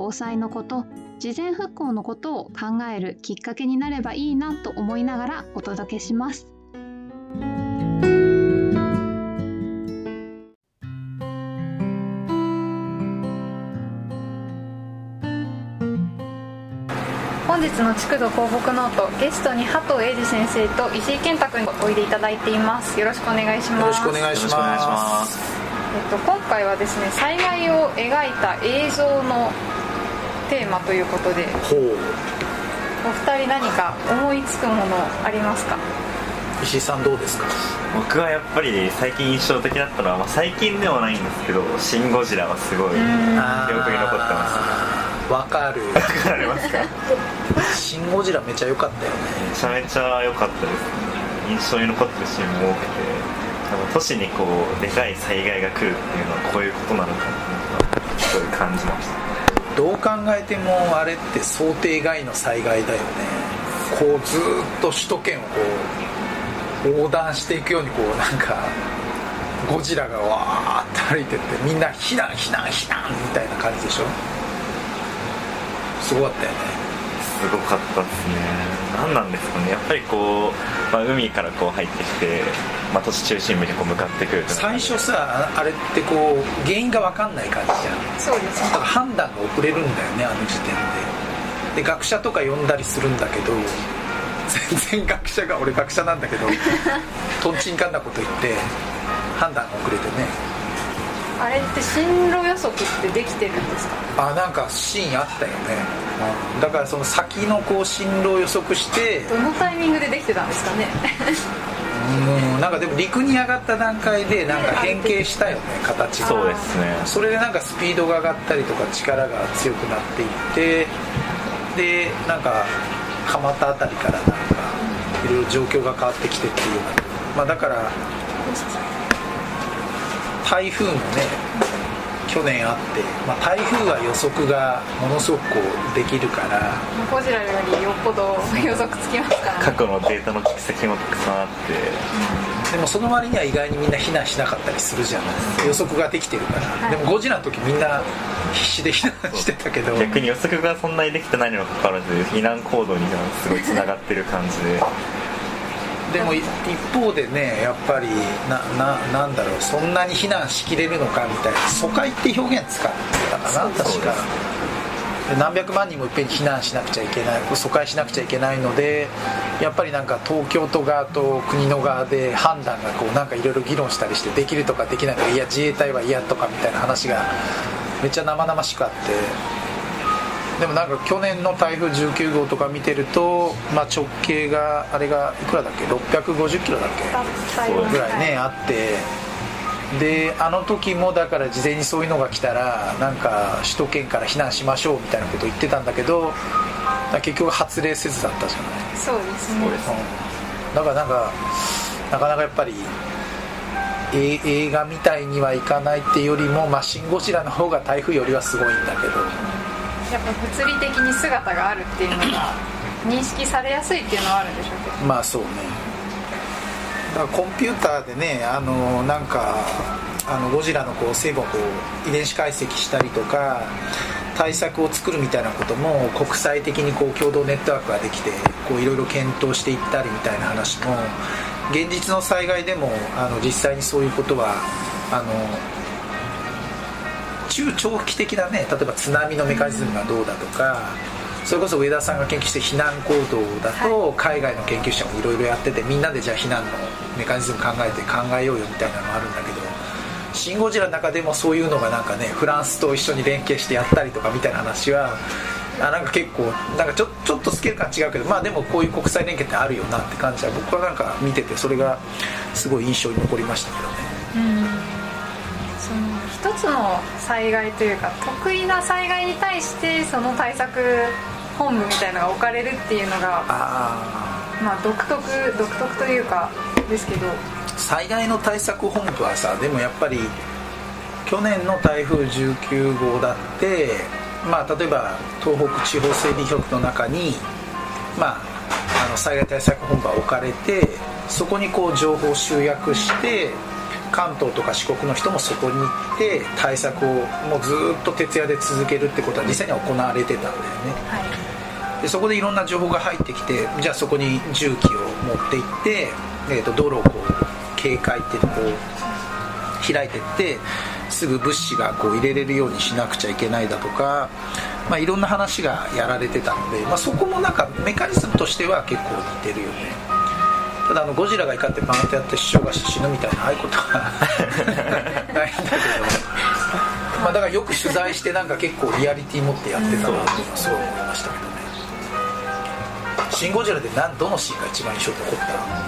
防災のこと事前復興のことを考えるきっかけになればいいなと思いながらお届けします。本日の築土広木ノートゲストに波藤英二先生と石井健太君においでいただいています。よろしくお願いします。よろしくお願いします。えっと、今回はですね災害を描いた映像のテーマということで。ほう。お二人何か思いつくものありますか？石井さんどうですか？僕はやっぱり最近印象的だったのは、まあ、最近ではないんですけど「シン・ゴジラ」はすごい記憶に残ってます。わかる。わかりますか？シン・ゴジラめちゃ良かったよね。めちゃめちゃ良かったですね。印象に残ってるシーンも多くて多分都市にこうでかい災害が来るっていうのはこういうことなのかっていうのはすごい感じましたどう考えてもあれって想定外の災害だよね。こうずっと首都圏をこう横断していくようにこうなんかゴジラがわーって歩いてってみんな避難避難避難みたいな感じでしょ？すごかったよね。すごかったですね。何なんですかね。やっぱりこう、まあ、海からこう入ってきて、まあ、都市中心部にこう向かってくる最初さあれってこう原因が分かんない感じじゃん。そうですだから判断が遅れるんだよねあの時点で。で学者とか呼んだりするんだけど全然学者が俺学者なんだけど とんちんかんなこと言って判断が遅れてねあれって進路予測ってできてるんですか？あなんかシーンあったよね、だからその先のこう進路を予測してどのタイミングでできてたんですかね？うんなんかでも陸に上がった段階でなんか変形したよね形が。そうですね。それでなんかスピードが上がったりとか力が強くなっていってでなんか蒲田辺りからなんかいろいろ状況が変わってきてっていうような。まあだから台風もね去年あって、まあ、台風は予測がものすごくこうできるからゴジラよりよっぽど 予測つきますから、過去のデータの蓄積もたくさんあって。でもその割には意外にみんな避難しなかったりするじゃない。予測ができてるから、はい。でもゴジラの時みんな必死で避難してたけど。逆に予測がそんなにできてないにもかかわらず避難行動にはすごいつながってる感じででもい一方でねやっぱりなななんだろうそんなに避難しきれるのかみたいな疎開って表現使ってたかな確か。何百万人もいっぺんに避難しなくちゃいけない疎開しなくちゃいけないのでやっぱりなんか東京都側と国の側で判断がこうなんかいろいろ議論したりしてできるとかできないとかいや自衛隊は嫌とかみたいな話がめっちゃ生々しくあってでもなんか去年の台風19号とか見てると、まあ、直径があれがいくらだっけ？650キロだっけ？ぐらいねあって。であの時もだから事前にそういうのが来たらなんか首都圏から避難しましょうみたいなこと言ってたんだけど結局発令せずだったじゃない、そうですね。うん、だからなんかなかなかやっぱりえ映画みたいにはいかないっていうよりも、まあ、シン・ゴジラの方が台風よりはすごいんだけどやっぱ物理的に姿があるっていうのが認識されやすいっていうのはあるんでしょうけど。まあそうね。だからコンピューターでねあのなんかあのゴジラのこう成分をこう遺伝子解析したりとか対策を作るみたいなことも国際的にこう共同ネットワークができてこういろいろ検討していったりみたいな話も現実の災害でもあの実際にそういうことはあの中長期的なね例えば津波のメカニズムがどうだとかそれこそ上田さんが研究して避難行動だと海外の研究者もいろいろやっててみんなでじゃあ避難のメカニズム考えて考えようよみたいなのがあるんだけど「シン・ゴジラ」の中でもそういうのがなんかねフランスと一緒に連携してやったりとかみたいな話はあなんか結構なんかちょちょっとスケール感違うけどまあでもこういう国際連携ってあるよなって感じは僕はなんか見ててそれがすごい印象に残りましたけどね。一つの災害というか得意な災害に対してその対策本部みたいのが置かれるっていうのがあまあ独特独特というかですけど。災害の対策本部はさでもやっぱり去年の台風19号だってまあ例えば東北地方整備局の中にまああの災害対策本部は置かれてそこにこう情報を集約して関東とか四国の人もそこに行って対策をもうずっと徹夜で続けるってことは実際には行われてたんだよね。はい。でそこでいろんな情報が入ってきてじゃあそこに重機を持って行って、えー、と道路をこう警戒っていうのをこう開いてってすぐ物資がこう入れれるようにしなくちゃいけないだとか、まあ、いろんな話がやられてたので、まあ、そこもなんかメカニズムとしては結構似てるよねただあのゴジラが怒ってバーンとやって師匠が死ぬみたいなああいうことはないんだけどまあだからよく取材してなんか結構リアリティ持ってやってたなっていうのはすごい思いましたけどね「シン・ゴジラ」で何どのシーンが一番印象に残った？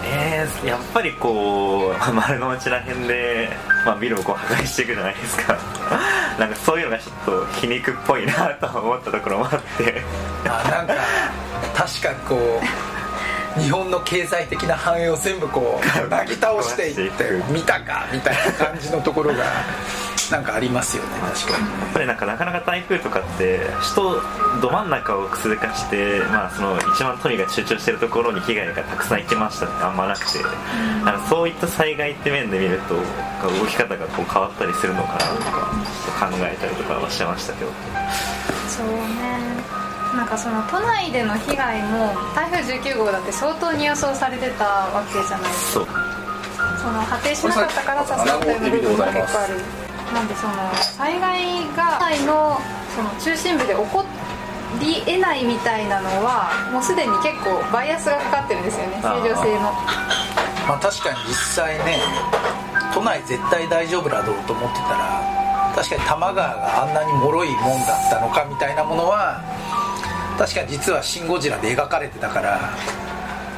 えー、やっぱりこう丸の内ら辺で、まあ、ビルをこう破壊していくじゃないですか。なんかそういうのがちょっと皮肉っぽいなと思ったところもあって。あなんか確かにこう日本の経済的な繁栄を全部こうなぎ倒していって見たかみたいな感じのところがなんかありますよね確かに。やっぱりなんかなかなか台風とかって首都ど真ん中を通過して、まあ、その一番都民が集中してるところに被害がたくさん行きましたってあんまなくて、なんかそういった災害って面で見ると動き方がこう変わったりするのかなとかちょっと考えたりとかはしてましたけど。そうねなんかその都内での被害も台風19号だって相当に予想されてたわけじゃないですか。そう。その果てしなかったから助かったような部分が結構あるなんでその災害が都内のその中心部で起こりえないみたいなのはもうすでに結構バイアスがかかってるんですよね。正常性のまあ、確かに実際ね都内絶対大丈夫だろうと思ってたら確かに多摩川があんなに脆いもんだったのかみたいなものは確かに実は「シン・ゴジラ」で描かれてたから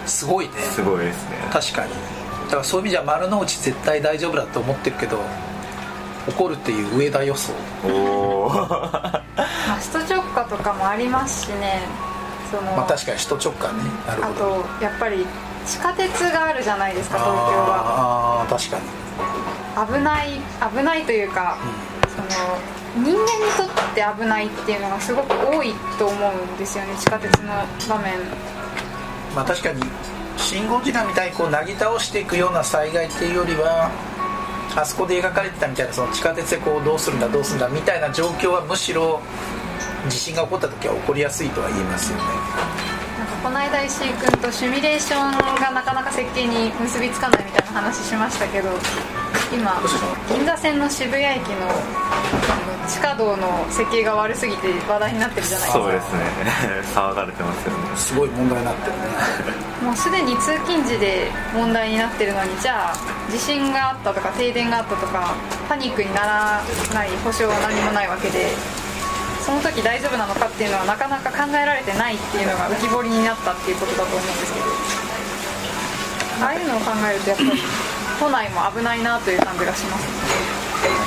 すごいね。すごいですね。確かに。だからそういう意味じゃ丸の内絶対大丈夫だと思ってるけど怒るっていう上田予想。おおまあ首都直下とかもありますしね。その、まあ確かに首都直下ね。なるあほど。とやっぱり地下鉄があるじゃないですか東京は。あーあー確かに。危ない危ないというか、その人間にとって危ないっていうのがすごく多いと思うんですよね地下鉄の場面。まあ確かに「シン・ゴジラ」みたいにこうなぎ倒していくような災害っていうよりはあそこで描かれてたみたいなその地下鉄でこうどうするんだどうするんだみたいな状況はむしろ地震が起こった時は起こりやすいとは言えますよね。なんかこの間石井君とシミュレーションがなかなか設計に結びつかないみたいな話しましたけど今銀座線の渋谷駅の地下道の設計が悪すぎて話題になってるじゃないですか。そうですね。騒がれてますよね。すごい問題になってるね。もうすでに通勤時で問題になってるのにじゃあ地震があったとか停電があったとかパニックにならない保証は何もないわけでその時大丈夫なのかっていうのはなかなか考えられてないっていうのが浮き彫りになったっていうことだと思うんですけどああいうのを考えるとやっぱり都内も危ないなという感じがします。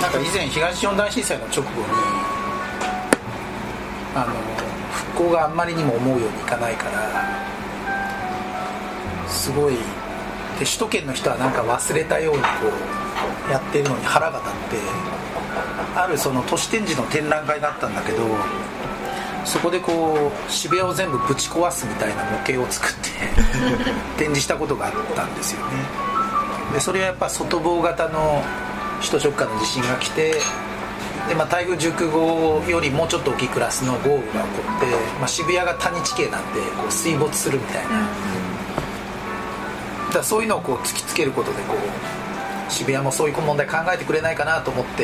なんか以前東日本大震災の直後にあの復興があんまりにも思うようにいかないからすごいで首都圏の人はなんか忘れたようにこうやってるのに腹が立ってあるその都市展示の展覧会があったんだけどそこでこう渋谷を全部ぶち壊すみたいな模型を作って展示したことがあったんですよね。でそれはやっぱ外房型の首都直下の地震が来てで、まあ、台風19号よりもうちょっと大きいクラスの豪雨が起こって、まあ、渋谷が谷地形なんでこう水没するみたいな、だからそういうのをこう突きつけることでこう渋谷もそういう問題考えてくれないかなと思って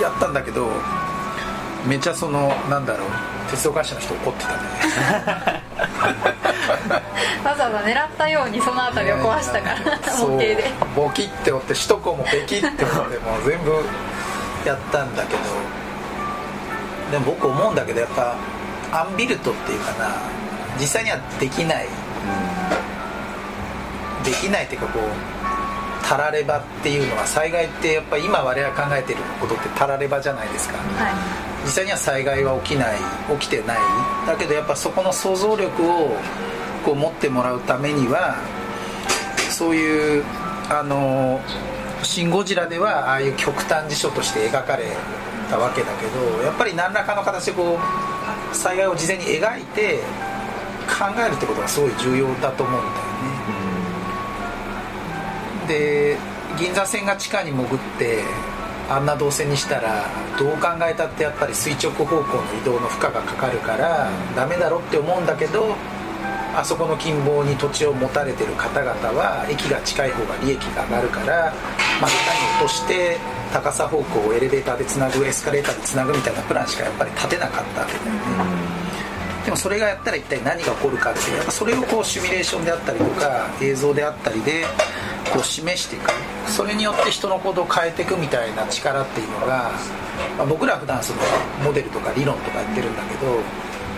やったんだけどめっちゃそのなんだろう鉄道会社の人怒ってたね わざわざ狙ったよう。にその辺りを壊したから模型でボキって折って首都高もベキって折ってもう全部やったんだけど。でも僕思うんだけどやっぱアンビルトっていうかな。実際にはできない。できないっていうかこうたらればっていうのは災害ってやっぱ今我々が考えてることってたらればじゃないですか。はい。実際には災害は起きない起きてない。だけどやっぱそこの想像力をこう持ってもらうためにはそういうあの「シン・ゴジラ」ではああいう極端事象として描かれたわけだけどやっぱり何らかの形でこう災害を事前に描いて考えるってことがすごい重要だと思うんだよね。で銀座線が地下に潜ってあんな動線にしたらどう考えたってやっぱり垂直方向の移動の負荷がかかるからダメだろって思うんだけどあそこの近傍に土地を持たれてる方々は駅が近い方が利益が上がるから真下に落として高さ方向をエレベーターでつなぐエスカレーターでつなぐみたいなプランしかやっぱり立てなかったわけだよね。でもそれがやったら一体何が起こるかってやっぱそれをこうシミュレーションであったりとか映像であったりでこう示していくそれによって人の行動を変えていくみたいな力っていうのが、まあ、僕ら普段そのモデルとか理論とかやってるんだけど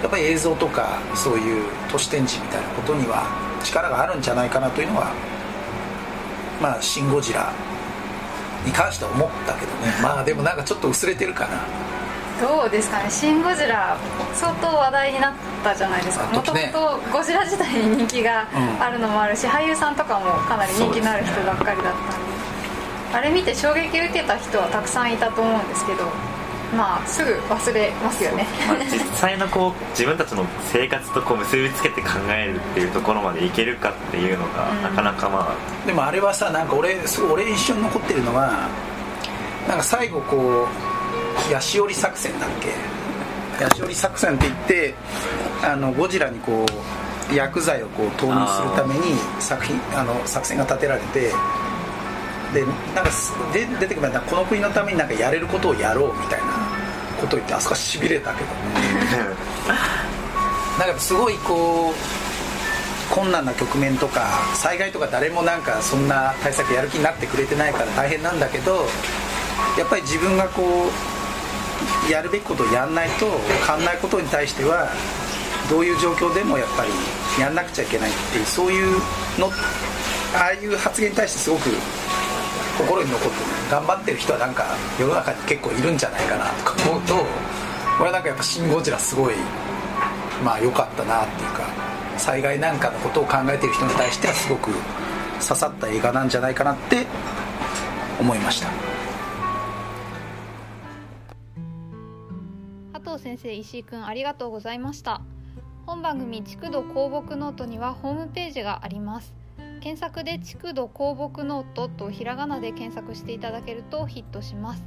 やっぱり映像とかそういう都市展示みたいなことには力があるんじゃないかなというのはまあ「シン・ゴジラ」に関しては思ったけどね。まあでもなんかちょっと薄れてるかな。どうですかね「シン・ゴジラ」相当話題になったじゃないですか。もともとゴジラ自体に人気があるのもあるし、うん、俳優さんとかもかなり人気のある人ばっかりだったんで。あれ見て衝撃を受けた人はたくさんいたと思うんですけどまあすぐ忘れますよね、まあ、実際のこう自分たちの生活とこう結びつけて考えるっていうところまでいけるかっていうのが、うん、なかなかまあでもあれはさなんか俺すごい俺印象に残ってるのはなんか最後こうヤシオリ作戦だっけ？ヤシオリ作戦って言ってあのゴジラにこう薬剤をこう投入するために作品あの作戦が立てられてでなんかで出てくるのはこの国のためになんかやれることをやろうみたいなこと言ってあそこしびれたけどね。なんかすごいこう困難な局面とか災害とか誰もなんかそんな対策やる気になってくれてないから大変なんだけどやっぱり自分がこうやるべきことをやんないと変わんないことに対してはどういう状況でもやっぱりやんなくちゃいけないっていうそういうのああいう発言に対してすごく心に残って頑張ってる人はなんか世の中に結構いるんじゃないかなとか。思うと俺はなんかやっぱ「シン・ゴジラ」すごいまあ良かったなっていうか災害なんかのことを考えてる人に対してはすごく刺さった映画なんじゃないかなって思いました。加藤先生石井くんありがとうございました。本番組「築土公木ノート」にはホームページがあります検索で築土香木ノートとひらがなで検索していただけるとヒットします。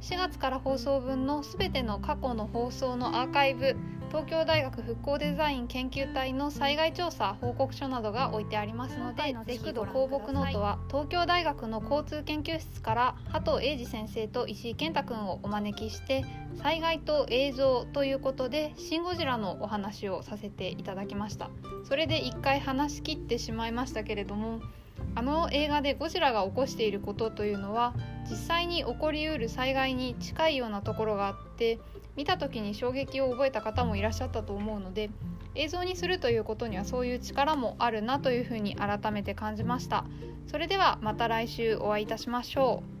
4月から放送分のすべての過去の放送のアーカイブ東京大学復興デザイン研究体の災害調査報告書などが置いてありますのでぜひ土公木ノートは東京大学の交通研究室から羽藤英二先生と石井健太君をお招きして災害と映像ということで「シン・ゴジラ」のお話をさせていただきました。それで一回話し切ってしまいましたけれどもあの映画でゴジラが起こしていることというのは実際に起こりうる災害に近いようなところがあって見た時に衝撃を覚えた方もいらっしゃったと思うので映像にするということにはそういう力もあるなというふうに改めて感じました。それではまた来週お会いいたしましょう。